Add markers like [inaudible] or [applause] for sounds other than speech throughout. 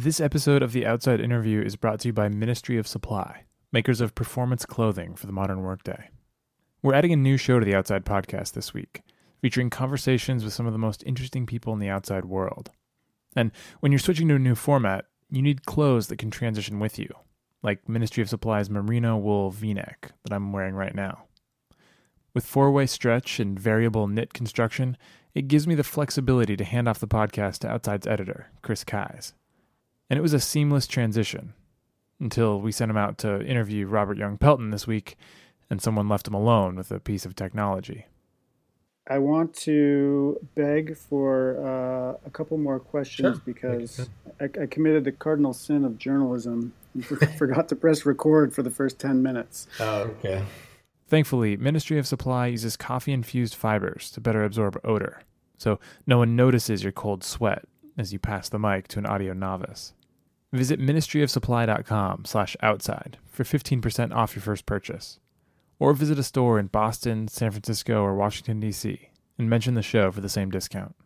This episode of the Outside Interview is brought to you by Ministry of Supply, makers of performance clothing for the modern workday. We're adding a new show to the Outside podcast this week, featuring conversations with some of the most interesting people in the outside world. And when you're switching to a new format, you need clothes that can transition with you, like Ministry of Supply's merino wool v neck that I'm wearing right now. With four way stretch and variable knit construction, it gives me the flexibility to hand off the podcast to Outside's editor, Chris Keyes. And it was a seamless transition until we sent him out to interview Robert Young Pelton this week, and someone left him alone with a piece of technology. I want to beg for uh, a couple more questions Sure. because I, I committed the cardinal sin of journalism and [laughs] forgot to press record for the first 10 minutes. Oh, okay. Thankfully, Ministry of Supply uses coffee infused fibers to better absorb odor, so no one notices your cold sweat as you pass the mic to an audio novice. Visit ministryofsupply.com slash outside for 15% off your first purchase. Or visit a store in Boston, San Francisco, or Washington, D.C., and mention the show for the same discount.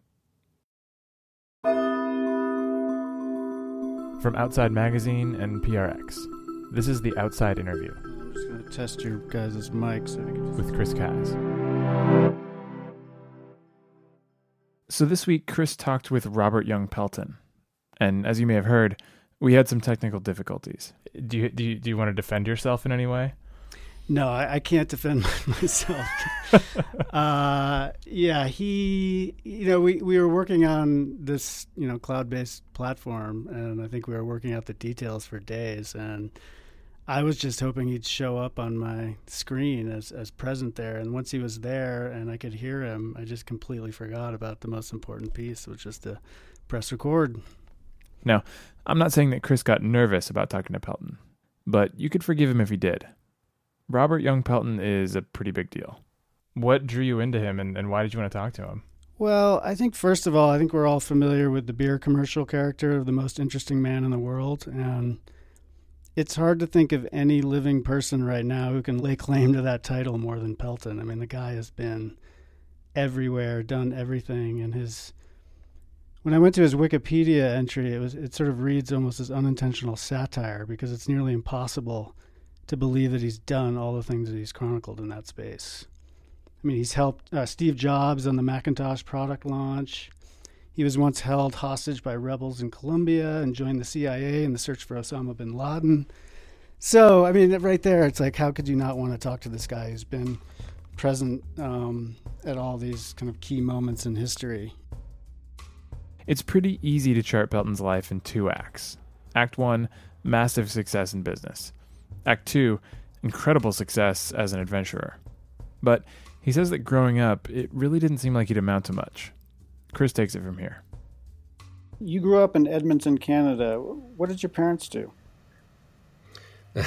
From Outside Magazine and PRX, this is the Outside Interview I'm just going to test your guys' mics. So can with Chris Keyes. So this week, Chris talked with Robert Young Pelton, and as you may have heard, we had some technical difficulties. Do you do you, do you want to defend yourself in any way? No, I, I can't defend [laughs] myself. [laughs] uh, yeah, he, you know, we, we were working on this, you know, cloud based platform, and I think we were working out the details for days. And I was just hoping he'd show up on my screen as, as present there. And once he was there and I could hear him, I just completely forgot about the most important piece, which was to press record. I'm not saying that Chris got nervous about talking to Pelton, but you could forgive him if he did. Robert Young Pelton is a pretty big deal. What drew you into him, and, and why did you want to talk to him? Well, I think first of all, I think we're all familiar with the beer commercial character of the most interesting man in the world, and it's hard to think of any living person right now who can lay claim to that title more than Pelton. I mean, the guy has been everywhere, done everything, and his when I went to his Wikipedia entry, it was it sort of reads almost as unintentional satire because it's nearly impossible to believe that he's done all the things that he's chronicled in that space. I mean, he's helped uh, Steve Jobs on the Macintosh product launch. He was once held hostage by rebels in Colombia and joined the CIA in the search for Osama bin Laden. So, I mean, right there, it's like, how could you not want to talk to this guy who's been present um, at all these kind of key moments in history? It's pretty easy to chart Pelton's life in two acts. Act 1, massive success in business. Act 2, incredible success as an adventurer. But he says that growing up, it really didn't seem like he'd amount to much. Chris takes it from here. You grew up in Edmonton, Canada. What did your parents do? [laughs]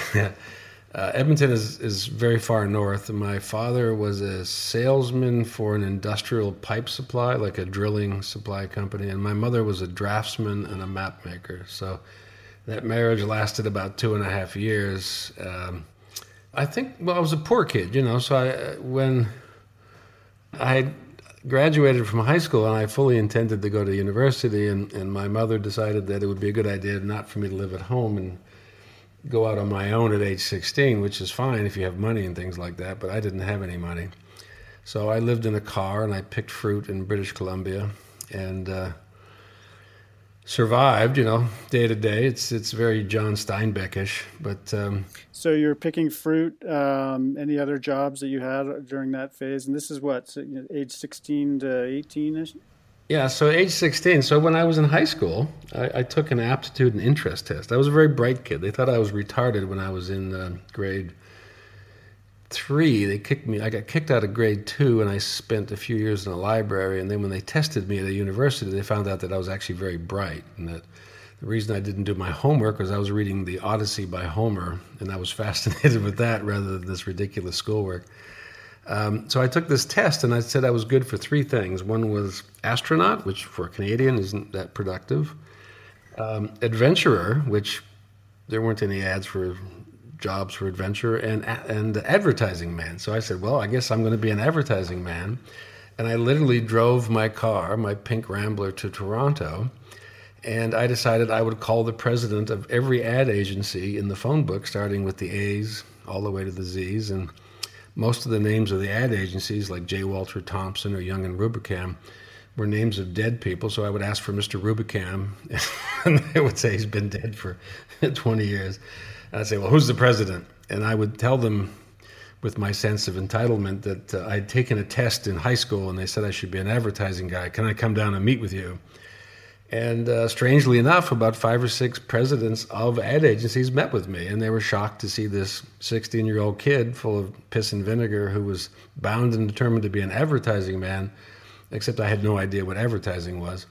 uh, Edmonton is, is very far north. My father was a salesman for an industrial pipe supply, like a drilling supply company, and my mother was a draftsman and a map maker. So that marriage lasted about two and a half years. Um, I think, well, I was a poor kid, you know, so I, when I graduated from high school and I fully intended to go to university, and, and my mother decided that it would be a good idea not for me to live at home and go out on my own at age 16, which is fine if you have money and things like that, but I didn't have any money. So I lived in a car and I picked fruit in British Columbia and uh, survived, you know, day to day. It's, it's very John Steinbeckish, but um, So you're picking fruit. Um, any other jobs that you had during that phase? And this is what so, you know, age 16 to 18 ish. Yeah, so age 16. So when I was in high school, I, I took an aptitude and interest test. I was a very bright kid. They thought I was retarded when I was in uh, grade three. They kicked me. I got kicked out of grade two, and I spent a few years in a library. And then when they tested me at a university, they found out that I was actually very bright, and that the reason I didn't do my homework was I was reading the Odyssey by Homer, and I was [laughs] fascinated with that rather than this ridiculous schoolwork. Um, so I took this test and I said I was good for three things. One was astronaut, which for a Canadian isn't that productive. Um, adventurer, which there weren't any ads for jobs for adventurer, and and advertising man. So I said, well, I guess I'm going to be an advertising man. And I literally drove my car, my pink Rambler, to Toronto. and I decided I would call the president of every ad agency in the phone book, starting with the A's all the way to the Z's. And most of the names of the ad agencies, like J. Walter Thompson or Young and Rubicam, were names of dead people. So I would ask for Mr. Rubicam, [laughs] and they would say he's been dead for [laughs] 20 years. And I'd say, well, who's the president? And I would tell them with my sense of entitlement that uh, I'd taken a test in high school and they said I should be an advertising guy. Can I come down and meet with you? And uh, strangely enough, about five or six presidents of ad agencies met with me, and they were shocked to see this 16 year old kid full of piss and vinegar who was bound and determined to be an advertising man, except I had no idea what advertising was.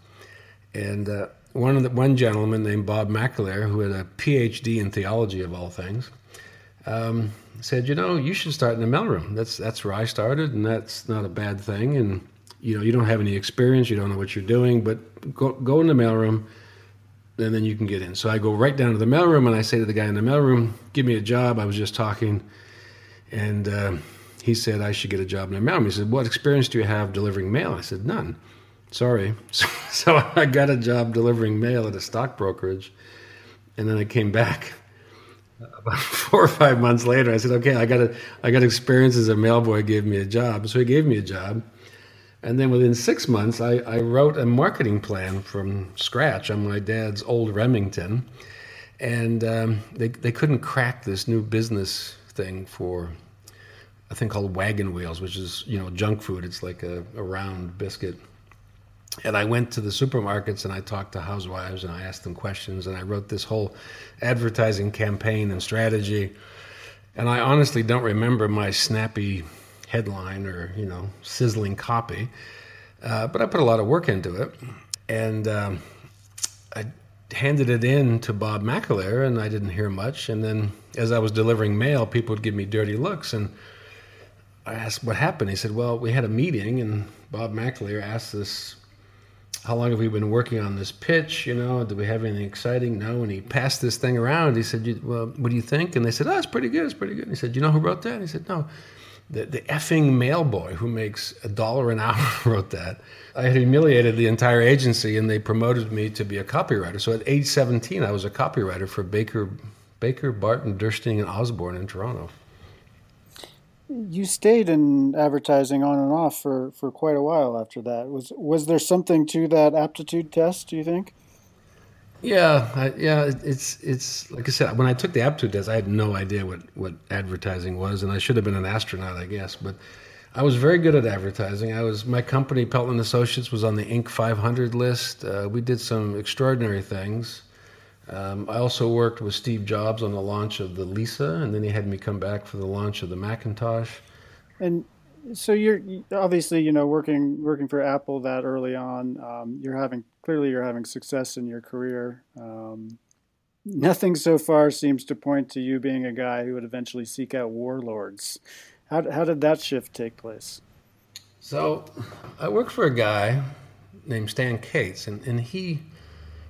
And uh, one, the, one gentleman named Bob McAleer, who had a PhD in theology of all things, um, said, "You know, you should start in the mailroom. That's that's where I started, and that's not a bad thing. And you know, you don't have any experience, you don't know what you're doing, but go go in the mailroom, and then you can get in." So I go right down to the mailroom, and I say to the guy in the mailroom, "Give me a job." I was just talking, and uh, he said I should get a job in the mailroom. He said, "What experience do you have delivering mail?" I said, "None." Sorry. [laughs] So, so I got a job delivering mail at a stock brokerage, and then I came back [laughs] about four or five months later, I said, "Okay, I got a, I got experience as a mailboy. Gave me a job, so he gave me a job." And then within six months, I, I wrote a marketing plan from scratch on my dad's old Remington, and um, they they couldn't crack this new business thing for a thing called wagon wheels, which is you know junk food. It's like a, a round biscuit and I went to the supermarkets and I talked to housewives and I asked them questions and I wrote this whole advertising campaign and strategy. And I honestly don't remember my snappy headline or you know sizzling copy, uh, but I put a lot of work into it, and um, I handed it in to Bob McAleer, and I didn't hear much. And then as I was delivering mail, people would give me dirty looks, and I asked what happened. He said, "Well, we had a meeting, and Bob McAleer asked us." how long have we been working on this pitch? You know, do we have anything exciting? No. And he passed this thing around. He said, well, what do you think? And they said, oh, it's pretty good. It's pretty good. And he said, you know who wrote that? And he said, no. The, the effing mailboy who makes a dollar an hour [laughs] wrote that. I had humiliated the entire agency and they promoted me to be a copywriter. So at age 17, I was a copywriter for Baker, Baker, Barton, Durstine, and Osborn in Toronto you stayed in advertising on and off for, for quite a while after that. Was was there something to that aptitude test? Do you think? Yeah, I, yeah. It's it's like I said. When I took the aptitude test, I had no idea what what advertising was, and I should have been an astronaut, I guess. But I was very good at advertising. I was my company Pelton Associates was on the Inc. 500 list. Uh, we did some extraordinary things. Um, I also worked with Steve Jobs on the launch of the Lisa, and then he had me come back for the launch of the Macintosh. And so you're obviously, you know, working working for Apple that early on. Um, you're having clearly you're having success in your career. Um, nothing so far seems to point to you being a guy who would eventually seek out warlords. How how did that shift take place? So, I worked for a guy named Stan Cates, and, and he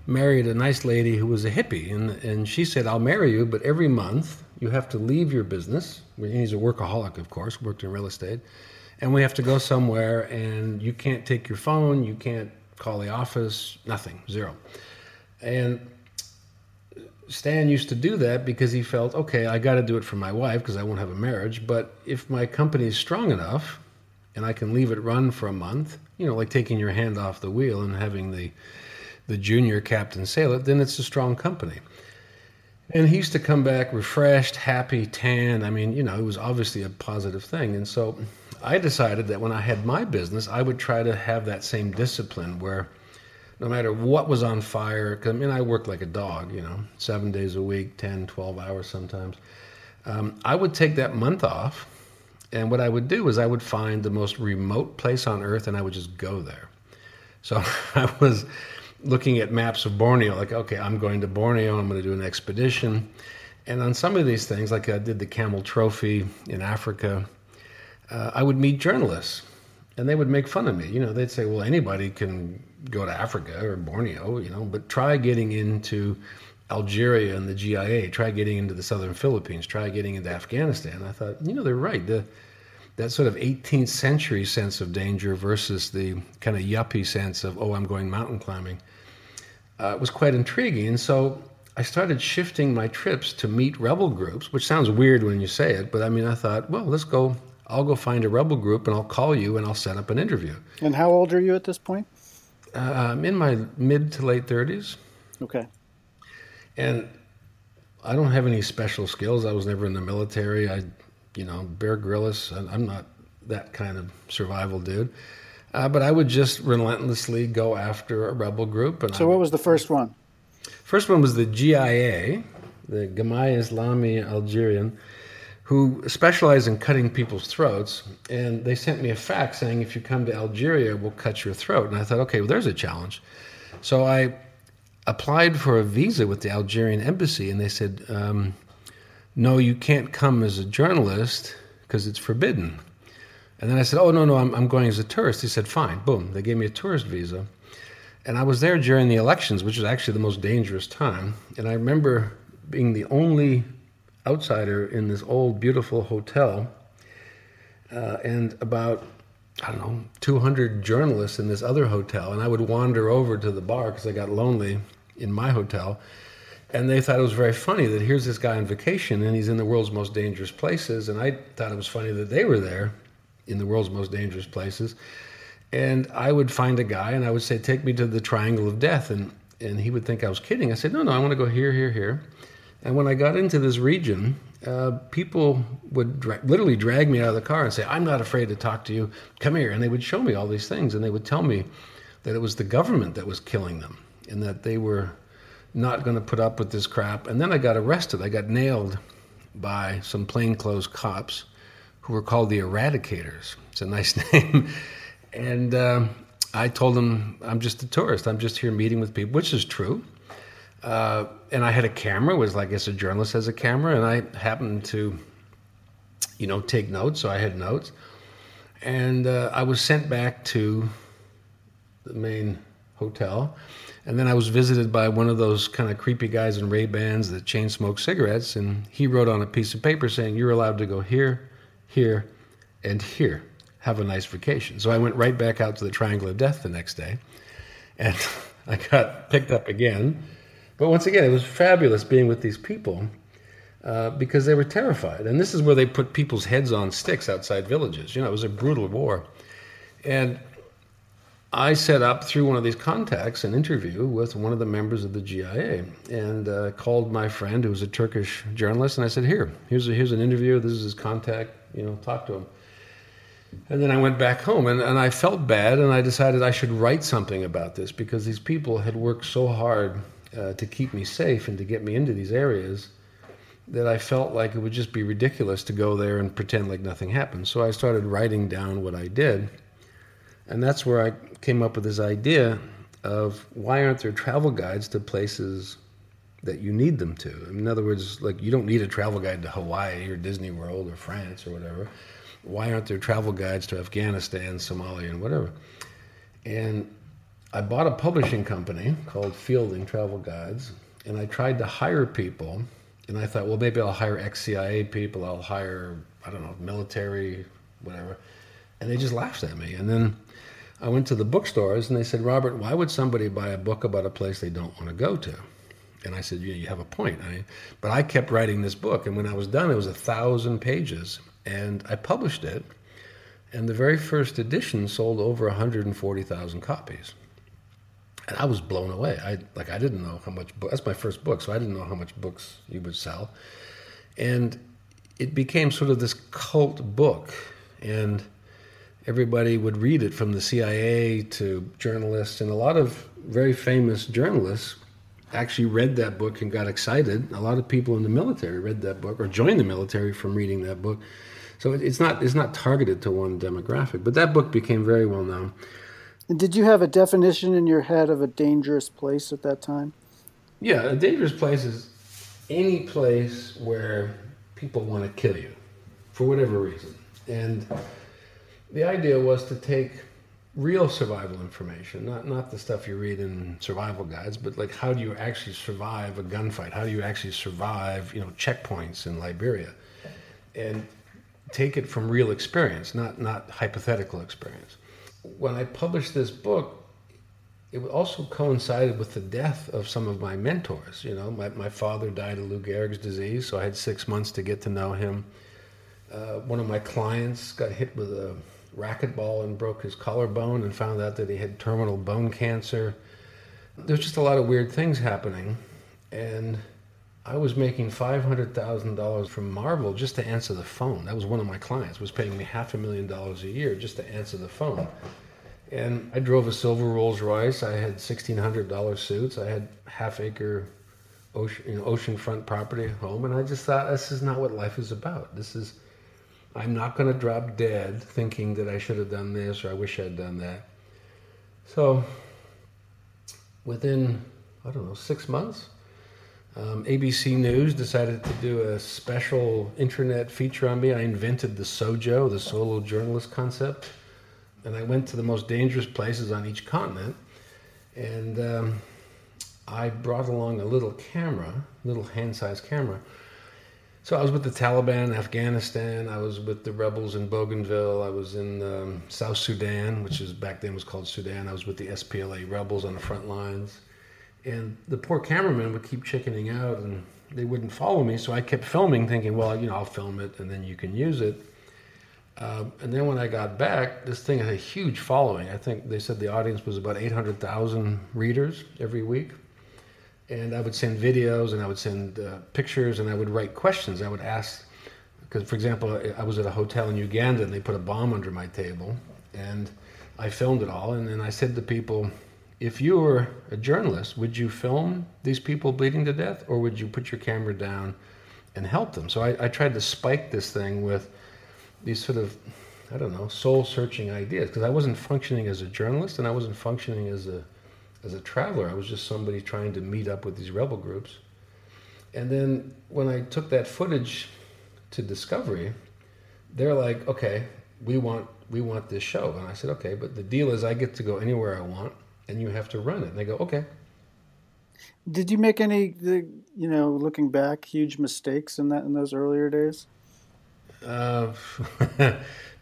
married a nice lady who was a hippie, and and she said, "I'll marry you, but every month you have to leave your business." He's a workaholic, of course, worked in real estate, and we have to go somewhere, and you can't take your phone, you can't call the office, nothing, zero, and. Stan used to do that because he felt, okay, I got to do it for my wife because I won't have a marriage. But if my company is strong enough and I can leave it run for a month, you know, like taking your hand off the wheel and having the the junior captain sail it, then it's a strong company. And he used to come back refreshed, happy, tan. I mean, you know, it was obviously a positive thing. And so I decided that when I had my business, I would try to have that same discipline where no matter what was on fire, I mean, I worked like a dog, you know, seven days a week, 10, 12 hours sometimes. Um, I would take that month off. And what I would do is I would find the most remote place on earth and I would just go there. So [laughs] I was looking at maps of Borneo, like, okay, I'm going to Borneo, I'm going to do an expedition. And on some of these things, like I did the Camel Trophy in Africa, uh, I would meet journalists and they would make fun of me. You know, they'd say, well, anybody can go to Africa or Borneo, you know, but try getting into Algeria and the GIA, try getting into the southern Philippines, try getting into Afghanistan. I thought, you know, they're right. The, that sort of 18th century sense of danger versus the kind of yuppie sense of, oh, I'm going mountain climbing. Uh, was quite intriguing. So I started shifting my trips to meet rebel groups, which sounds weird when you say it, but I mean, I thought, well, let's go. I'll go find a rebel group and I'll call you and I'll set up an interview. And how old are you at this point? Uh, I'm in my mid to late 30s. Okay. And I don't have any special skills. I was never in the military. I, you know, Bear Grylls. I'm not that kind of survival dude. Uh, but I would just relentlessly go after a rebel group. And so, I, what was the first one? First one was the GIA, the Gamay Islami Algerian, who specialize in cutting people's throats. And they sent me a fax saying, if you come to Algeria, we'll cut your throat. And I thought, okay, well, there's a challenge. So I applied for a visa with the Algerian embassy, and they said, um, no, you can't come as a journalist because it's forbidden. And then I said, Oh, no, no, I'm, I'm going as a tourist. He said, Fine. Boom. They gave me a tourist visa. And I was there during the elections, which was actually the most dangerous time. And I remember being the only outsider in this old, beautiful hotel. Uh, and about, I don't know, 200 journalists in this other hotel. And I would wander over to the bar because I got lonely in my hotel. And they thought it was very funny that here's this guy on vacation and he's in the world's most dangerous places. And I thought it was funny that they were there in the world's most dangerous places. And I would find a guy and I would say, Take me to the triangle of death. And, and he would think I was kidding. I said, No, no, I want to go here, here, here. And when I got into this region, uh, people would dra- literally drag me out of the car and say, I'm not afraid to talk to you. Come here. And they would show me all these things. And they would tell me that it was the government that was killing them and that they were not going to put up with this crap. And then I got arrested. I got nailed by some plainclothes cops who were called the Eradicators. It's a nice [laughs] name. and um, I told them, I'm just a tourist. I'm just here meeting with people, which is true. Uh, and I had a camera, was like, I guess a journalist has a camera, and I happened to, you know, take notes, so I had notes. And uh, I was sent back to the main hotel. And then I was visited by one of those kind of creepy guys in Ray Bans that chain smoke cigarettes, and he wrote on a piece of paper saying, "You're allowed to go here, here, and here. Have a nice vacation. So I went right back out to the Triangle of Death the next day, and [laughs] I got picked up again. But once again, it was fabulous being with these people uh, because they were terrified. And this is where they put people's heads on sticks outside villages. You know, it was a brutal war. And I set up through one of these contacts an interview with one of the members of the GIA and uh, called my friend who was a Turkish journalist and I said, Here, here's, a, here's an interview. This is his contact. You know, talk to him. And then I went back home and, and I felt bad and I decided I should write something about this because these people had worked so hard uh, to keep me safe and to get me into these areas that I felt like it would just be ridiculous to go there and pretend like nothing happened. So I started writing down what I did. And that's where I came up with this idea of why aren't there travel guides to places that you need them to? In other words, like you don't need a travel guide to Hawaii or Disney World or France or whatever. Why aren't there travel guides to Afghanistan, Somalia, and whatever? And I bought a publishing company called Fielding Travel Guides, and I tried to hire people. And I thought, well, maybe I'll hire ex CIA people, I'll hire, I don't know, military, whatever. And they just laughed at me. And then I went to the bookstores and they said, Robert, why would somebody buy a book about a place they don't want to go to? And I said, yeah, you have a point. I, but I kept writing this book. And when I was done, it was a thousand pages. And I published it. And the very first edition sold over 140,000 copies. And I was blown away. I like I didn't know how much book, that's my first book, so I didn't know how much books you would sell. And it became sort of this cult book. And everybody would read it from the CIA to journalists, and a lot of very famous journalists actually read that book and got excited. A lot of people in the military read that book or joined the military from reading that book. So it's not it's not targeted to one demographic, but that book became very well known. And did you have a definition in your head of a dangerous place at that time? Yeah, a dangerous place is any place where people want to kill you for whatever reason. And the idea was to take real survival information, not not the stuff you read in survival guides, but like how do you actually survive a gunfight? How do you actually survive, you know, checkpoints in Liberia? And take it from real experience, not not hypothetical experience. When I published this book, it also coincided with the death of some of my mentors. You know, my, my father died of Lou Gehrig's disease, so I had six months to get to know him. Uh, one of my clients got hit with a racquetball and broke his collarbone and found out that he had terminal bone cancer. There's just a lot of weird things happening. And I was making $500,000 from Marvel just to answer the phone. That was one of my clients, was paying me half a million dollars a year just to answer the phone. And I drove a silver Rolls Royce. I had $1,600 suits. I had half acre ocean, you know, oceanfront property at home. And I just thought, this is not what life is about. This is, I'm not going to drop dead thinking that I should have done this or I wish I'd done that. So within, I don't know, six months, um, ABC News decided to do a special internet feature on me. I invented the SOJO, the solo journalist concept, and I went to the most dangerous places on each continent. And um, I brought along a little camera, little hand-sized camera. So I was with the Taliban in Afghanistan. I was with the rebels in Bougainville. I was in um, South Sudan, which is back then was called Sudan. I was with the SPLA rebels on the front lines and the poor cameraman would keep chickening out and they wouldn't follow me so i kept filming thinking well you know i'll film it and then you can use it uh, and then when i got back this thing had a huge following i think they said the audience was about 800000 readers every week and i would send videos and i would send uh, pictures and i would write questions i would ask because for example i was at a hotel in uganda and they put a bomb under my table and i filmed it all and then i said to people if you were a journalist, would you film these people bleeding to death, or would you put your camera down and help them? So I, I tried to spike this thing with these sort of, I don't know, soul-searching ideas because I wasn't functioning as a journalist and I wasn't functioning as a as a traveler. I was just somebody trying to meet up with these rebel groups. And then when I took that footage to Discovery, they're like, okay, we want we want this show. And I said, okay, but the deal is I get to go anywhere I want and you have to run it. And they go, okay. Did you make any, you know, looking back, huge mistakes in that in those earlier days? Uh, [laughs]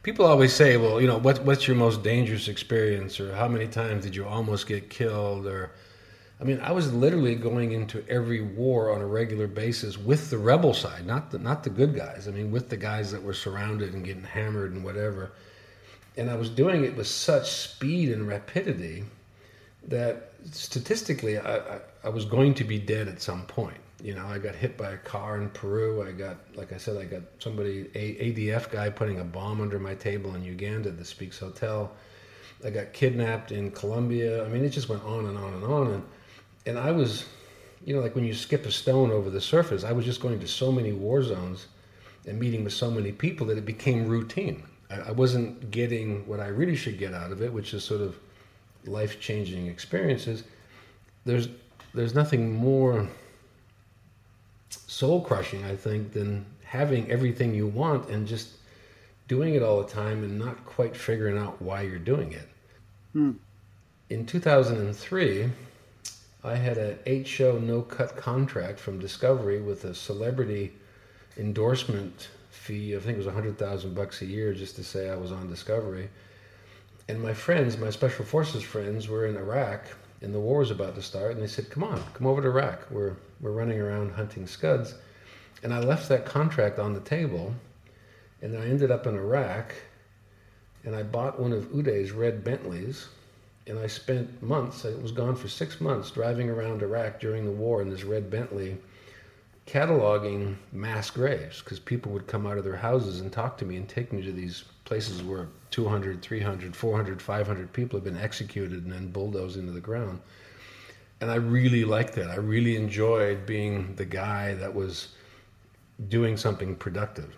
people always say, well, you know, what, what's your most dangerous experience, or how many times did you almost get killed, or I mean, I was literally going into every war on a regular basis with the rebel side, not the not the good guys. I mean, with the guys that were surrounded and getting hammered and whatever. And I was doing it with such speed and rapidity that statistically I, I, I, was going to be dead at some point. You know, I got hit by a car in Peru. I got, like I said, I got somebody, a ADF guy putting a bomb under my table in Uganda, the Speke's Hotel. I got kidnapped in Colombia. I mean, it just went on and on and on. And, and I was, you know, like when you skip a stone over the surface, I was just going to so many war zones and meeting with so many people that it became routine. I, I wasn't getting what I really should get out of it, which is sort of life changing experiences, there's there's nothing more soul crushing, I think, than having everything you want and just doing it all the time and not quite figuring out why you're doing it. Hmm. In 2003, I had an eight show no cut contract from Discovery with a celebrity endorsement fee. I think it was 100,000 bucks a year just to say I was on Discovery and my friends, my special forces friends, were in Iraq, and the war was about to start. And they said, "Come on, come over to Iraq. We're we're running around hunting scuds." And I left that contract on the table, and I ended up in Iraq, and I bought one of Uday's red Bentleys, and I spent months. I was gone for six months driving around Iraq during the war in this red Bentley, cataloging mass graves because people would come out of their houses and talk to me and take me to these places where 200, 300, 400, 500 people have been executed and then bulldozed into the ground. And I really liked that. I really enjoyed being the guy that was doing something productive.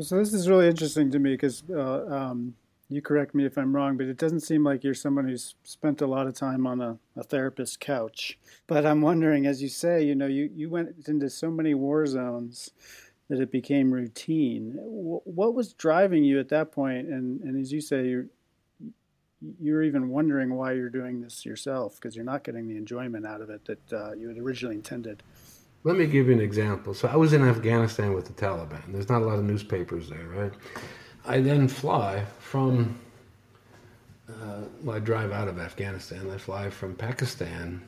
So this is really interesting to me because uh, um, you correct me if I'm wrong, but it doesn't seem like you're someone who's spent a lot of time on a, a therapist's couch. But I'm wondering, as you say, you know, you, you went into so many war zones that it became routine. What was driving you at that point? And, and as you say, you're, you're even wondering why you're doing this yourself because you're not getting the enjoyment out of it that uh, you had originally intended. Let me give you an example. So I was in Afghanistan with the Taliban. There's not a lot of newspapers there, right? I then fly from uh, well, I drive out of Afghanistan. I fly from Pakistan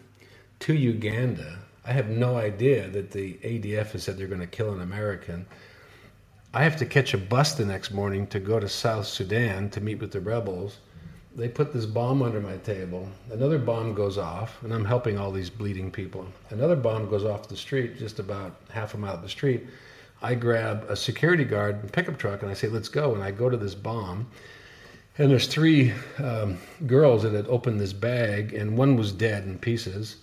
to Uganda. I have no idea that the ADF has said they're going to kill an American. I have to catch a bus the next morning to go to South Sudan to meet with the rebels. They put this bomb under my table. Another bomb goes off, and I'm helping all these bleeding people. Another bomb goes off the street, just about half a mile up the street. I grab a security guard and pickup truck, and I say, "Let's go." And I go to this bomb, and there's three um, girls that had opened this bag, and one was dead in pieces.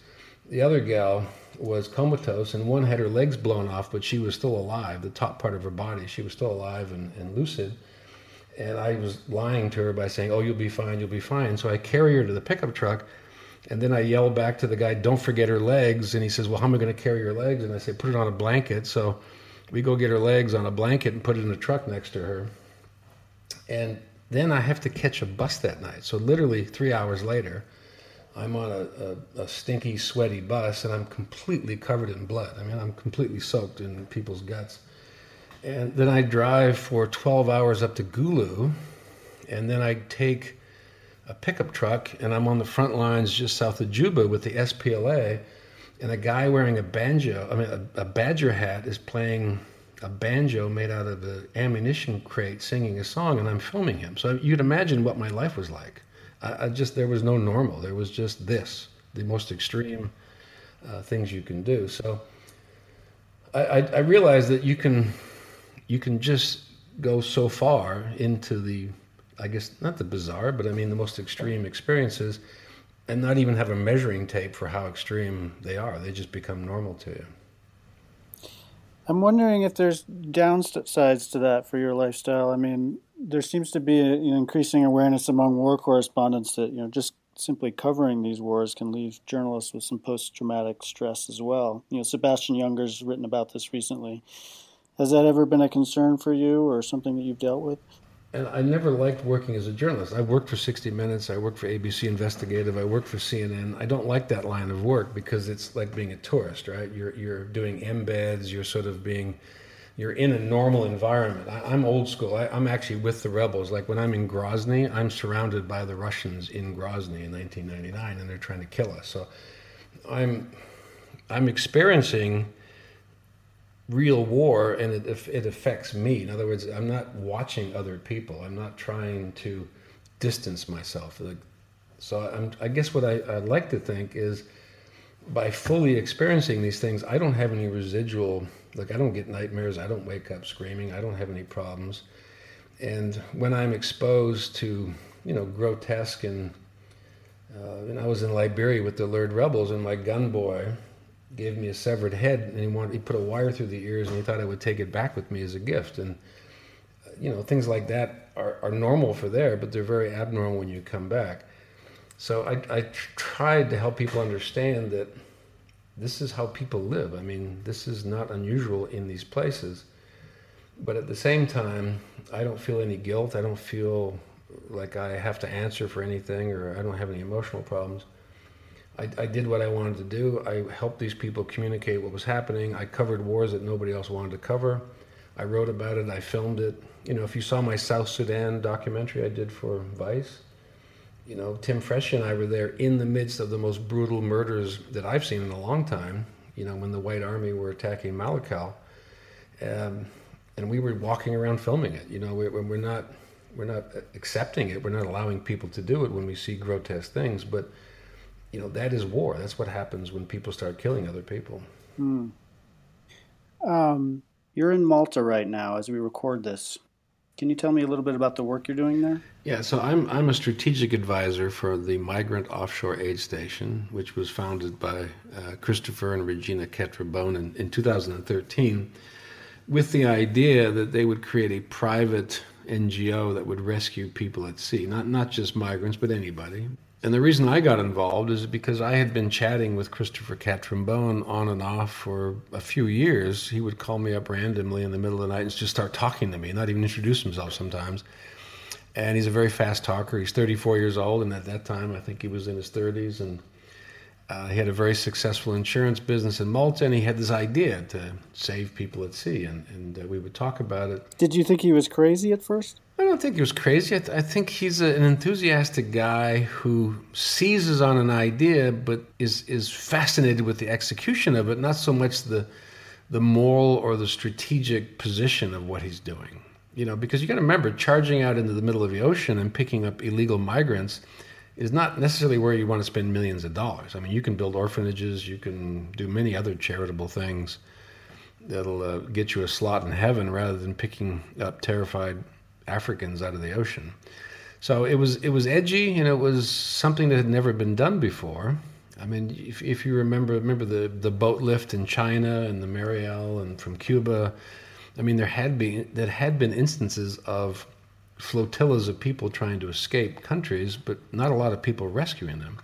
The other gal was comatose, and one had her legs blown off, but she was still alive. The top part of her body, she was still alive and, and lucid. And I was lying to her by saying, "Oh, you'll be fine, you'll be fine." So I carry her to the pickup truck, and then I yell back to the guy, "Don't forget her legs." And he says, "Well, how am I going to carry her legs?" And I say, "Put it on a blanket." So we go get her legs on a blanket and put it in a truck next to her. And then I have to catch a bus that night. So literally three hours later, I'm on a, a, a, stinky, sweaty bus, and I'm completely covered in blood. I mean, I'm completely soaked in people's guts. And then I drive for 12 hours up to Gulu, and then I take a pickup truck, and I'm on the front lines just south of Juba with the SPLA, and a guy wearing a banjo, I mean, a, a badger hat, is playing a banjo made out of an ammunition crate singing a song, and I'm filming him. So you'd imagine what my life was like. I, I just there was no normal. There was just this, the most extreme uh, things you can do. So I, I, I realized that you can you can just go so far into the I guess not the bizarre, but I mean the most extreme experiences, and not even have a measuring tape for how extreme they are. They just become normal to you. I'm wondering if there's downsides to that for your lifestyle. I mean, there seems to be an increasing awareness among war correspondents that you know just simply covering these wars can leave journalists with some post-traumatic stress as well. You know, Sebastian Junger's written about this recently. Has that ever been a concern for you, or something that you've dealt with? And I never liked working as a journalist. I worked for 60 Minutes. I worked for ABC Investigative. I worked for CNN. I don't like that line of work because it's like being a tourist, right? You're you're doing embeds. You're sort of being you're in a normal environment. I, am old school. I, am actually with the rebels. Like when I'm in Grozny, I'm surrounded by the Russians in Grozny in 1999, and they're trying to kill us. So I'm I'm experiencing real war, and it it affects me. In other words, I'm not watching other people. I'm not trying to distance myself. So I'm, I guess what I, I'd like to think is by fully experiencing these things, I don't have any residual like I don't get nightmares. I don't wake up screaming. I don't have any problems. And when I'm exposed to, you know, grotesque and, uh, and I was in Liberia with the LURD rebels, and my gun boy gave me a severed head, and he wanted he put a wire through the ears, and he thought I would take it back with me as a gift. And you know, things like that are, are normal for there, but they're very abnormal when you come back. So I, I tried to help people understand that this is how people live. I mean, this is not unusual in these places. But at the same time, I don't feel any guilt. I don't feel like I have to answer for anything or I don't have any emotional problems. I, I did what I wanted to do. I helped these people communicate what was happening. I covered wars that nobody else wanted to cover. I wrote about it. I filmed it. You know, if you saw my South Sudan documentary I did for Vice, you know, Tim Freccia and I were there in the midst of the most brutal murders that I've seen in a long time. You know, when the White Army were attacking Malakal, um, and we were walking around filming it. You know, we, we're not we're not accepting it. We're not allowing people to do it when we see grotesque things. But you know, that is war. That's what happens when people start killing other people. Hmm. Um, you're in Malta right now as we record this. Can you tell me a little bit about the work you're doing there? Yeah, so I'm I'm a strategic advisor for the Migrant Offshore Aid Station, which was founded by uh, Christopher and Regina Catrambone in, in 2013, with the idea that they would create a private NGO that would rescue people at sea, not not just migrants, but anybody. And the reason I got involved is because I had been chatting with Christopher Catrambone on and off for a few years. He would call me up randomly in the middle of the night and just start talking to me, not even introduce himself sometimes. And he's a very fast talker. He's 34 years old, and at that time, I think he was in his 30s. And Uh, he had a very successful insurance business in Malta, and he had this idea to save people at sea, and, and uh, we would talk about it. Did you think he was crazy at first? I don't think he was crazy. I, th- I think he's a, an enthusiastic guy who seizes on an idea, but is is fascinated with the execution of it, not so much the the moral or the strategic position of what he's doing. You know, because you got to remember, charging out into the middle of the ocean and picking up illegal migrants is not necessarily where you want to spend millions of dollars. I mean, you can build orphanages, you can do many other charitable things that'll uh, get you a slot in heaven rather than picking up terrified Africans out of the ocean. So it was it was edgy and it was something that had never been done before. I mean, if, if you remember remember the, the boat lift in China and the Mariel and from Cuba, I mean there had been that had been instances of flotillas of people trying to escape countries, but not a lot of people rescuing them.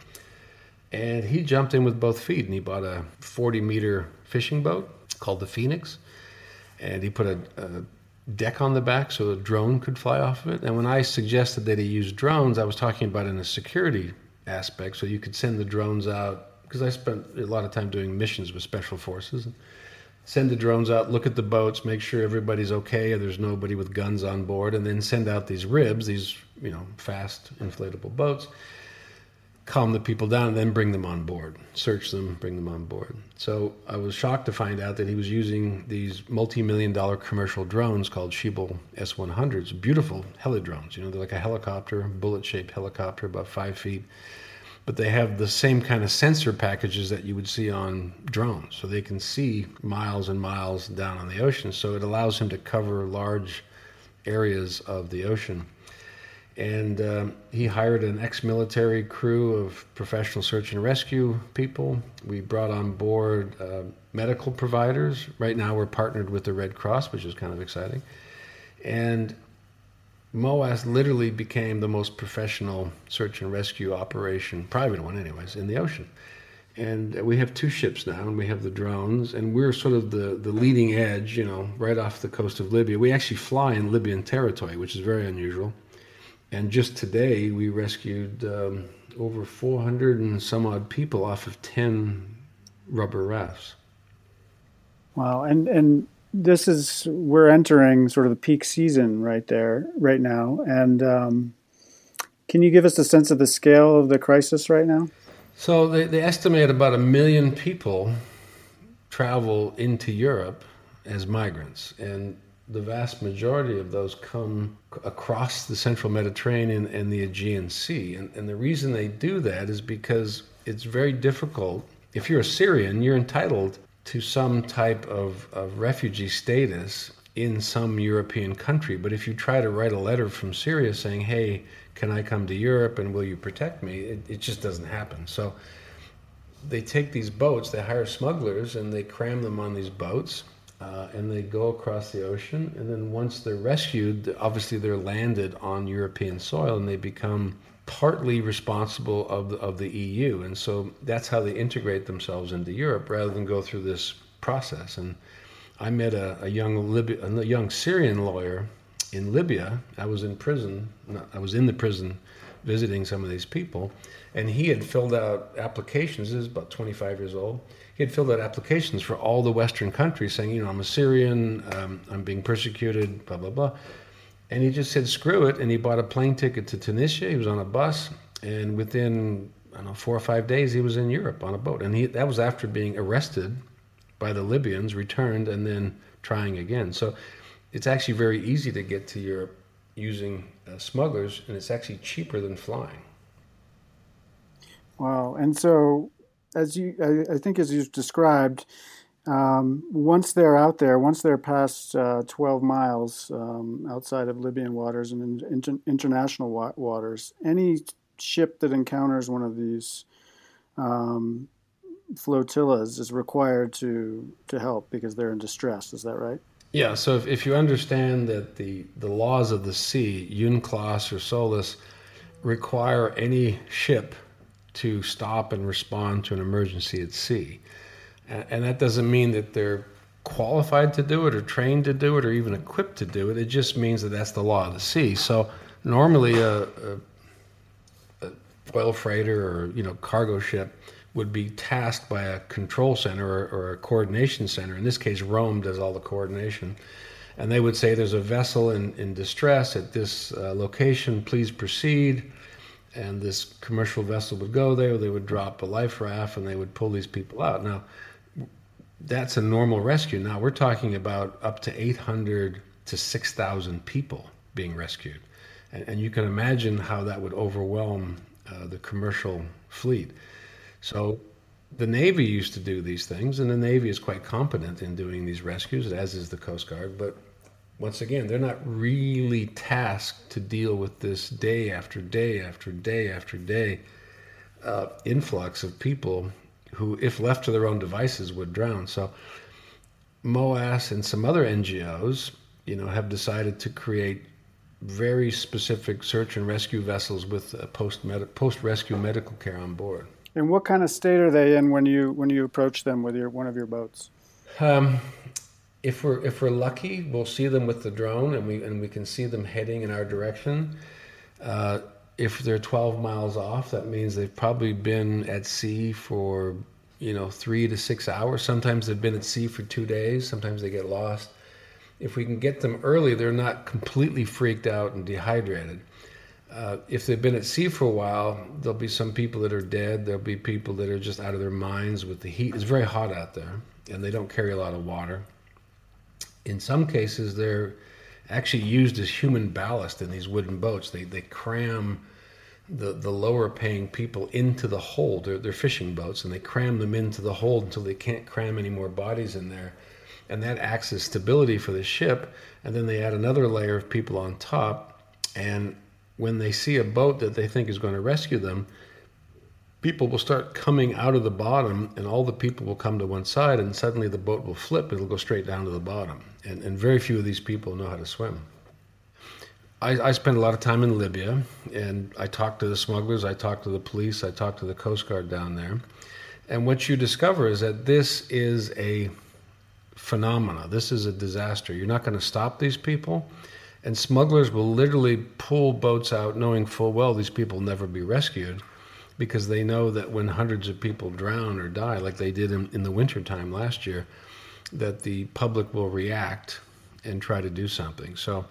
And he jumped in with both feet and he bought a 40 meter fishing boat called the Phoenix. And he put a, a deck on the back so a drone could fly off of it. And when I suggested that he use drones, I was talking about in a security aspect. So you could send the drones out, because I spent a lot of time doing missions with special forces. Send the drones out, look at the boats, make sure everybody's okay, there's nobody with guns on board, and then send out these ribs, these you know fast inflatable boats calm the people down and then bring them on board, search them, bring them on board. So I was shocked to find out that he was using these multi-million dollar commercial drones called Schiebel S100s, beautiful heli drones. You know, they're like a helicopter, bullet-shaped helicopter, about five feet. But they have the same kind of sensor packages that you would see on drones. So they can see miles and miles down on the ocean. So it allows him to cover large areas of the ocean and um, he hired an ex-military crew of professional search and rescue people. We brought on board uh, medical providers. Right now, we're partnered with the Red Cross, which is kind of exciting. And MOAS literally became the most professional search and rescue operation, private one, anyways, in the ocean. And we have two ships now, and we have the drones, and we're sort of the, the leading edge, you know, right off the coast of Libya. We actually fly in Libyan territory, which is very unusual and just today, we rescued um, over 400 and some odd people off of 10 rubber rafts. Wow. And, and this is, we're entering sort of the peak season right there, right now. And um, can you give us a sense of the scale of the crisis right now? So they, they estimate about a million people travel into Europe as migrants. And the vast majority of those come across the central Mediterranean and the Aegean Sea. And, and, the reason they do that is because it's very difficult. If you're a Syrian, you're entitled to some type of, of refugee status in some European country. But if you try to write a letter from Syria saying, hey, can I come to Europe and will you protect me? It, it just doesn't happen. So they take these boats, they hire smugglers, and they cram them on these boats uh, and they go across the ocean. And then once they're rescued, obviously they're landed on European soil and they become partly responsible of the, of the EU. And so that's how they integrate themselves into Europe rather than go through this process. And I met a, a young Libya, a young Syrian lawyer in Libya. I was in prison. I was in the prison visiting some of these people, and he had filled out applications. He was about 25 years old he had filled out applications for all the Western countries saying, you know, I'm a Syrian, um, I'm being persecuted, blah, blah, blah. And he just said, screw it. And he bought a plane ticket to Tunisia. He was on a bus. And within, I don't know, four or five days, he was in Europe on a boat. And he, that was after being arrested by the Libyans, returned, and then trying again. So it's actually very easy to get to Europe using uh, smugglers, and it's actually cheaper than flying. Wow. And so as you, I, I think, as you've described, um, once they're out there, once they're past uh, 12 miles um, outside of Libyan waters and in, inter, international wa- waters, any ship that encounters one of these um, flotillas is required to to help because they're in distress. Is that right? Yeah. So if, if you understand that the the laws of the sea, UNCLOS or SOLAS, require any ship to stop and respond to an emergency at sea. And that doesn't mean that they're qualified to do it or trained to do it or even equipped to do it. It just means that that's the law of the sea. So normally a, a, a oil freighter or you know cargo ship would be tasked by a control center or, or, a coordination center. In this case, Rome does all the coordination. And they would say, There's a vessel in, in distress at this uh, location, please proceed. And this commercial vessel would go there, they would drop a life raft, and they would pull these people out. Now, that's a normal rescue. Now, we're talking about up to 800 to 6,000 people being rescued. And, and, you can imagine how that would overwhelm uh, the commercial fleet. So the Navy used to do these things, and the Navy is quite competent in doing these rescues, as is the Coast Guard. But once again, they're not really tasked to deal with this day after day after day after day uh, influx of people who, if left to their own devices, would drown. So MOAS and some other NGOs, you know, have decided to create very specific search and rescue vessels with post post rescue medical care on board. And what kind of state are they in when you when you approach them with your one of your boats? Um, if we're if we're lucky, we'll see them with the drone, and we and we can see them heading in our direction. Uh, if they're 12 miles off, that means they've probably been at sea for you know three to six hours. Sometimes they've been at sea for two days. Sometimes they get lost if we can get them early, they're not completely freaked out and dehydrated. Uh, if they've been at sea for a while, there'll be some people that are dead. There'll be people that are just out of their minds with the heat. It's very hot out there, and they don't carry a lot of water. In some cases, they're actually used as human ballast in these wooden boats. They, they cram the, the lower paying people into the hold. They're, they're fishing boats, and they cram them into the hold until they can't cram any more bodies in there and that acts as stability for the ship. And then they add another layer of people on top. And when they see a boat that they think is going to rescue them, people will start coming out of the bottom, and all the people will come to one side, and suddenly the boat will flip. It'll go straight down to the bottom. And, and very few of these people know how to swim. I, I spent a lot of time in Libya, and I talked to the smugglers, I talked to the police, I talked to the Coast Guard down there. And what you discover is that this is a phenomena. This is a disaster. You're not going to stop these people. And smugglers will literally pull boats out knowing full well these people will never be rescued because they know that when hundreds of people drown or die, like they did in, in the wintertime last year, that the public will react and try to do something. So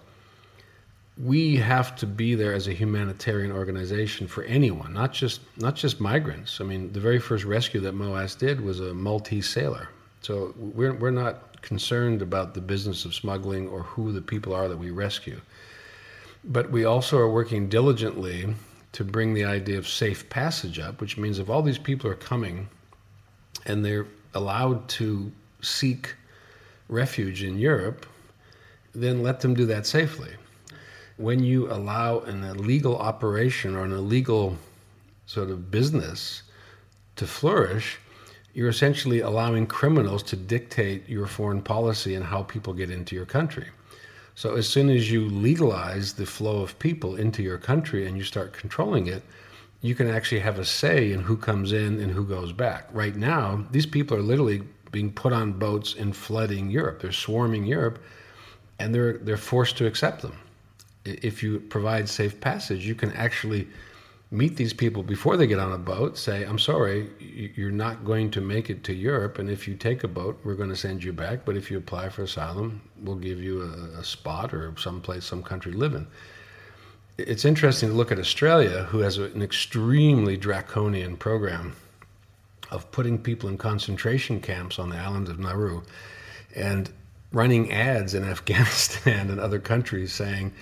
we have to be there as a humanitarian organization for anyone, not just not just migrants. I mean, the very first rescue that MOAS did was a Maltese sailor. So we're we're not concerned about the business of smuggling or who the people are that we rescue. But we also are working diligently to bring the idea of safe passage up, which means if all these people are coming and they're allowed to seek refuge in Europe, then let them do that safely. When you allow an illegal operation or an illegal sort of business to flourish, you're essentially allowing criminals to dictate your foreign policy and how people get into your country. So as soon as you legalize the flow of people into your country and you start controlling it, you can actually have a say in who comes in and who goes back. Right now, these people are literally being put on boats and flooding Europe. They're swarming Europe and they're they're forced to accept them. If you provide safe passage, you can actually meet these people before they get on a boat, say, I'm sorry, you're not going to make it to Europe, and if you take a boat, we're going to send you back. But if you apply for asylum, we'll give you a, a spot or some place, some country to live in. It's interesting to look at Australia, who has an extremely draconian program of putting people in concentration camps on the island of Nauru and running ads in [laughs] Afghanistan and other countries saying,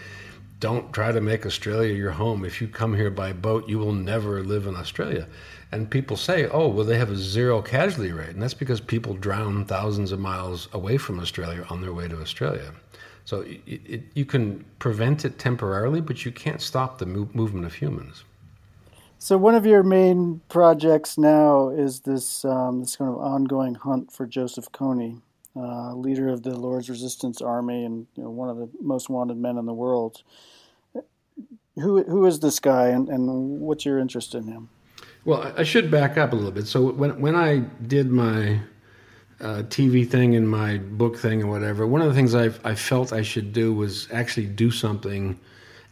don't try to make Australia your home. If you come here by boat, you will never live in Australia. And people say, oh, well, they have a zero casualty rate. And that's because people drown thousands of miles away from Australia on their way to Australia. So it, it, you can prevent it temporarily, but you can't stop the move, movement of humans. So one of your main projects now is this um, this kind of ongoing hunt for Joseph Kony, uh, leader of the Lord's Resistance Army and you know, one of the most wanted men in the world. Who who is this guy, and, and what's your interest in him? Well, I should back up a little bit. So when when I did my uh, TV thing and my book thing and whatever, one of the things I I felt I should do was actually do something,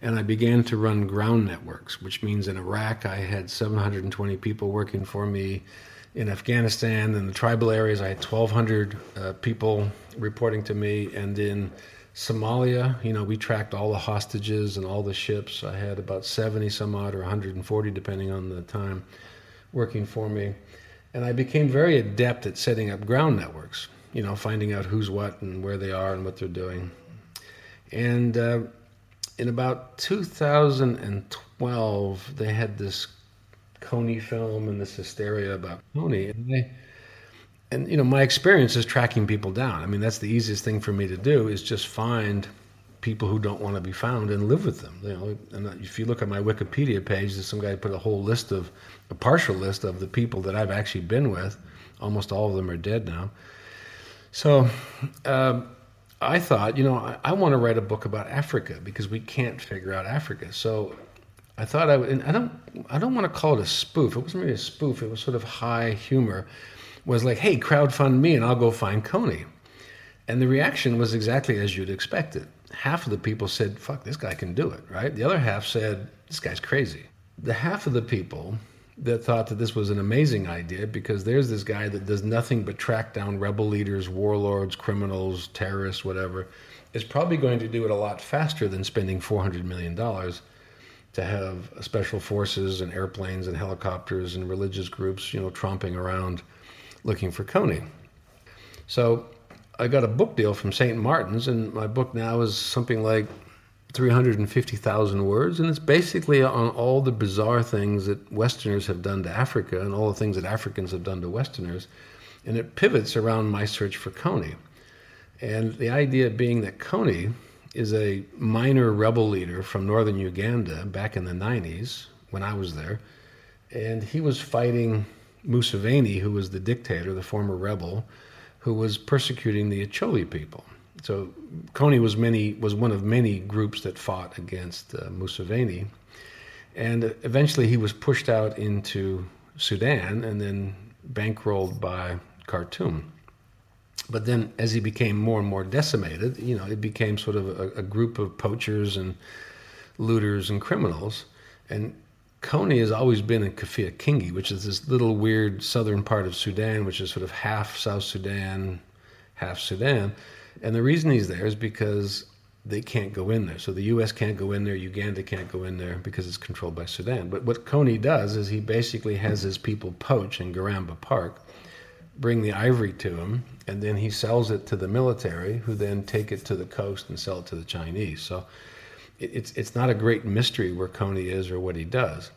and I began to run ground networks, which means in Iraq I had 720 people working for me in Afghanistan and the tribal areas. I had 1,200 uh, people reporting to me, and in Somalia, you know, we tracked all the hostages and all the ships. I had about 70 some odd or 140, depending on the time, working for me. And I became very adept at setting up ground networks, you know, finding out who's what and where they are and what they're doing. And uh, in about 2012, they had this Kony film and this hysteria about Kony. And they, and you know my experience is tracking people down. I mean that's the easiest thing for me to do is just find people who don't want to be found and live with them you know and if you look at my wikipedia page there's some guy put a whole list of a partial list of the people that i've actually been with. Almost all of them are dead now. So uh, i thought you know i, I want to write a book about africa because we can't figure out africa. So I thought I would, I don't, I don't want to call it a spoof. It wasn't really a spoof. It was sort of high humor was like, hey, crowdfund me and I'll go find Kony. And the reaction was exactly as you'd expected. Half of the people said, fuck, this guy can do it, right? The other half said, this guy's crazy. The half of the people that thought that this was an amazing idea because there's this guy that does nothing but track down rebel leaders, warlords, criminals, terrorists, whatever, is probably going to do it a lot faster than spending $400 million to have special forces and airplanes and helicopters and religious groups, you know, tromping around looking for Kony. So I got a book deal from St. Martin's, and my book now is something like 350,000 words, and it's basically on all the bizarre things that Westerners have done to Africa and all the things that Africans have done to Westerners. And it pivots around my search for Kony. And the idea being that Kony is a minor rebel leader from northern Uganda back in the 90s when I was there. And he was fighting Museveni, who was the dictator, the former rebel, who was persecuting the Acholi people. So Kony was many was one of many groups that fought against uh, Museveni, and eventually he was pushed out into Sudan and then bankrolled by Khartoum. But then, as he became more and more decimated, you know, it became sort of a, a group of poachers and looters and criminals, and Kony has always been in Kafia Kingi, which is this little weird southern part of Sudan, which is sort of half South Sudan, half Sudan. And the reason he's there is because they can't go in there. So the U.S. can't go in there, Uganda can't go in there because it's controlled by Sudan. But what Kony does is he basically has his people poach in Garamba Park, bring the ivory to him, and then he sells it to the military, who then take it to the coast and sell it to the Chinese. So it's it's not a great mystery where Kony is or what he does.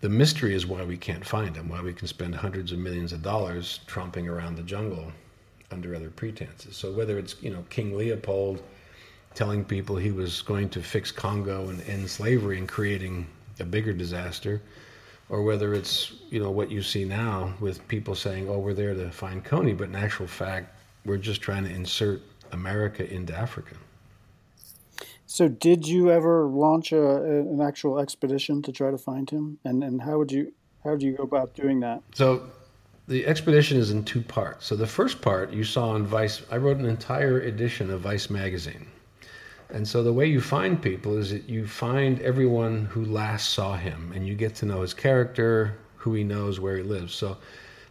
The mystery is why we can't find him, why we can spend hundreds of millions of dollars tromping around the jungle under other pretenses. So whether it's you know King Leopold telling people he was going to fix Congo and end slavery and creating a bigger disaster, or whether it's you know what you see now with people saying, "Oh, we're there to find Kony," but in actual fact, we're just trying to insert America into Africa. So, did you ever launch a, an actual expedition to try to find him? And and how would you how would you go about doing that? So, the expedition is in two parts. So, the first part you saw in Vice. I wrote an entire edition of Vice magazine. And so the way you find people is that you find everyone who last saw him and you get to know his character, who he knows, where he lives. So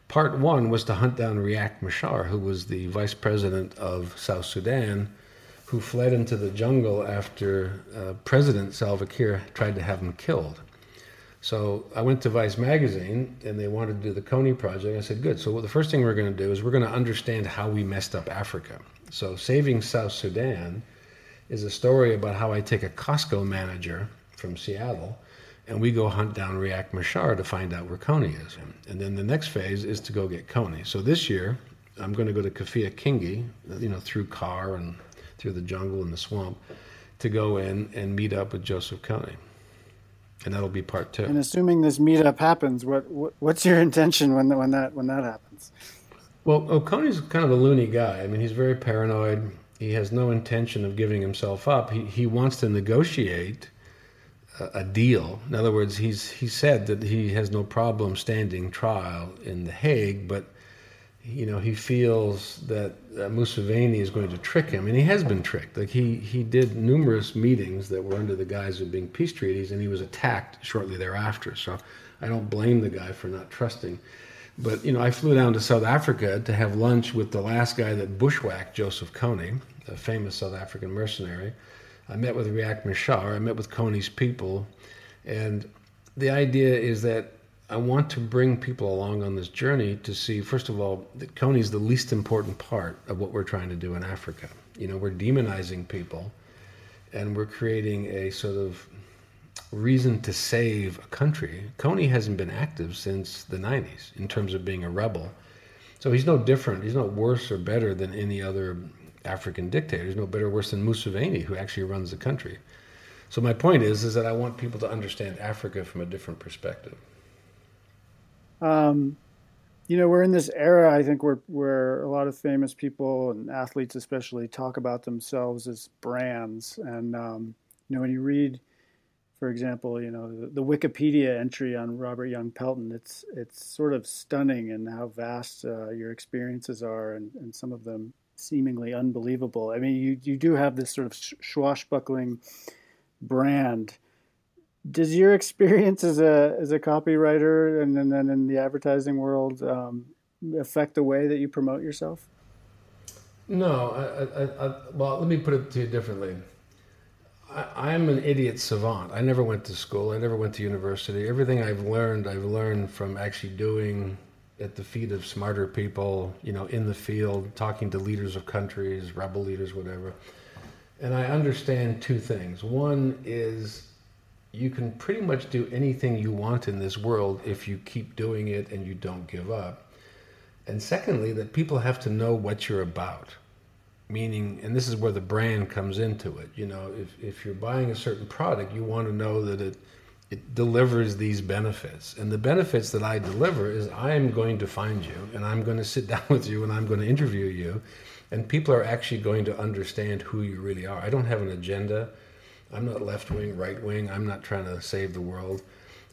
part one was to hunt down Riek Machar, who was the vice president of South Sudan who fled into the jungle after uh, President Salva Kiir tried to have him killed. So I went to Vice magazine and they wanted to do the Kony project. I said, good. So the first thing we're going to do is we're going to understand how we messed up Africa. So Saving South Sudan is a story about how I take a Costco manager from Seattle and we go hunt down Riek Machar to find out where Kony is. And then the next phase is to go get Kony. So this year, I'm going to go to Kafia Kingi, you know, through car and through the jungle and the swamp to go in and meet up with Joseph Kony. And that'll be part two. And assuming this meetup happens, what, what what's your intention when when that when that happens? Well, oh, Kony's kind of a loony guy. I mean, he's very paranoid. He has no intention of giving himself up. He he wants to negotiate a, a deal. In other words, he's he said that he has no problem standing trial in The Hague, but you know, he feels that uh, Museveni is going to trick him, and he has been tricked. Like he he did numerous meetings that were under the guise of being peace treaties, and he was attacked shortly thereafter. So I don't blame the guy for not trusting. But you know, I flew down to South Africa to have lunch with the last guy that bushwhacked Joseph Kony, a famous South African mercenary. I met with Riek Machar. I met with Kony's people, and the idea is that I want to bring people along on this journey to see, first of all, that Kony is the least important part of what we're trying to do in Africa. You know, we're demonizing people, and we're creating a sort of reason to save a country. Kony hasn't been active since the 90s in terms of being a rebel. So he's no different. He's not worse or better than any other African dictator. He's no better or worse than Museveni, who actually runs the country. So my point is, is that I want people to understand Africa from a different perspective. Um, you know, we're in this era. I think where where a lot of famous people and athletes, especially, talk about themselves as brands. And um, you know, when you read for example, you know the, the, Wikipedia entry on Robert Young Pelton. It's it's sort of stunning in how vast uh, your experiences are, and, and some of them seemingly unbelievable. I mean, you you do have this sort of swashbuckling brand. Does your experience as a as a copywriter and, and then in the advertising world um, affect the way that you promote yourself? No, I, I, I, well, let me put it to you differently. I, am an idiot savant. I never went to school. I never went to university. Everything I've learned, I've learned from actually doing at the feet of smarter people, you know, in the field, talking to leaders of countries, rebel leaders, whatever. And I understand two things. One is you can pretty much do anything you want in this world if you keep doing it and you don't give up. And secondly, that people have to know what you're about meaning and this is where the brand comes into it you know if, if you're buying a certain product you want to know that it it delivers these benefits. And the benefits that i deliver is i am going to find you and i'm going to sit [laughs] down with you and i'm going to interview you and people are actually going to understand who you really are. I don't have an agenda. I'm not left wing right wing i'm not trying to save the world.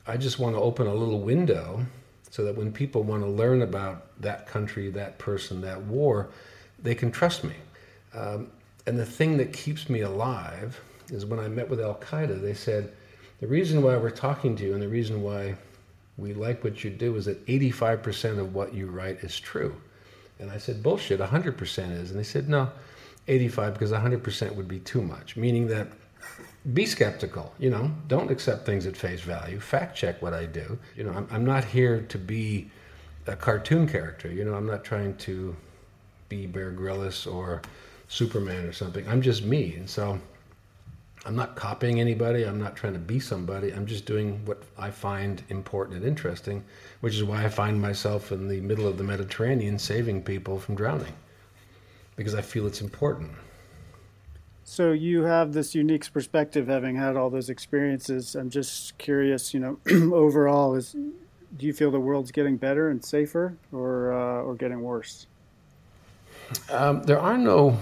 I just want to open a little window so that when people want to learn about that country that person that war they can trust me um, and the thing that keeps me alive is when I met with Al Qaeda, they said, the reason why we're talking to you and the reason why we like what you do is that 85% of what you write is true. And I said, bullshit, 100% is. And they said, no, 85 because 100% would be too much, meaning that be skeptical, you know, don't accept things at face value, fact check what I do. You know, I'm, I'm not here to be a cartoon character, you know, I'm not trying to be Bear Grylls or Superman or something. I'm just me. And so I'm not copying anybody. I'm not trying to be somebody. I'm just doing what I find important and interesting, which is why I find myself in the middle of the Mediterranean saving people from drowning because I feel it's important. So you have this unique perspective having had all those experiences. I'm just curious, you know, [clears throat] overall is do you feel the world's getting better and safer or uh, or getting worse? Um, there are no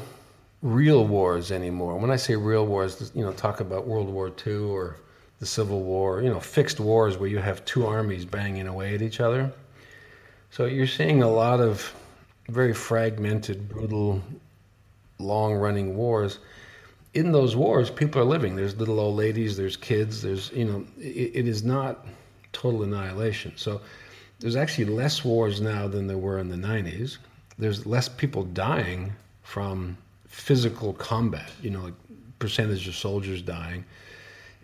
real wars anymore. When I say real wars, you know, talk about World War II or the Civil War, you know, fixed wars where you have two armies banging away at each other. So you're seeing a lot of very fragmented, brutal, long running wars. In those wars, people are living. There's little old ladies, there's kids, there's, you know, it, it is not total annihilation. So there's actually less wars now than there were in the 90s. There's less people dying from physical combat, you know, like percentage of soldiers dying.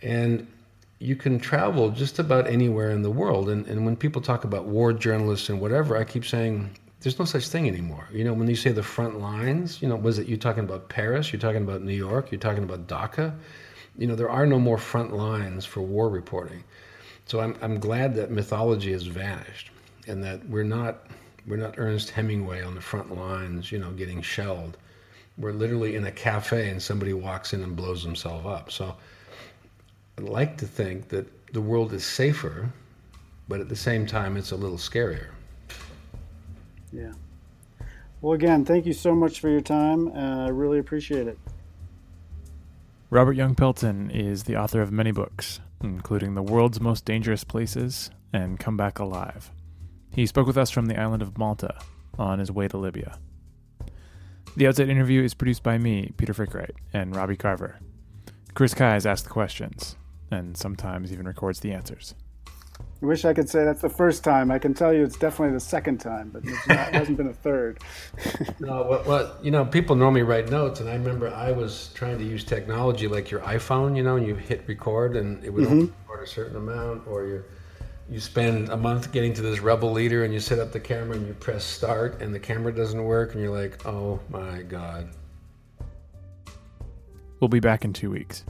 And you can travel just about anywhere in the world. And, and when people talk about war journalists and whatever, I keep saying there's no such thing anymore. You know, when you say the front lines, you know, was it you talking about Paris? You're talking about New York? You're talking about Dhaka? You know, there are no more front lines for war reporting. So I'm, I'm glad that mythology has vanished and that we're not, we're not Ernest Hemingway on the front lines, you know, getting shelled we're literally in a cafe and somebody walks in and blows himself up. So I'd like to think that the world is safer, but at the same time, it's a little scarier. Yeah. Well, again, thank you so much for your time. Uh, I really appreciate it. Robert Young Pelton is the author of many books, including The World's Most Dangerous Places and Come Back Alive. He spoke with us from the island of Malta on his way to Libya. The Outside interview is produced by me, Peter Frick-Wright, and Robbie Carver. Chris Keyes asks the questions, and sometimes even records the answers. I wish I could say that's the first time. I can tell you it's definitely the second time, but not, it hasn't been a third. [laughs] no, what, what, you know, people normally write notes, and I remember I was trying to use technology like your iPhone, you know, and you hit record, and it would mm-hmm. record a certain amount, or you you spend a month getting to this rebel leader, and you set up the camera, and you press start, and the camera doesn't work, and you're like, oh my god. We'll be back in two weeks.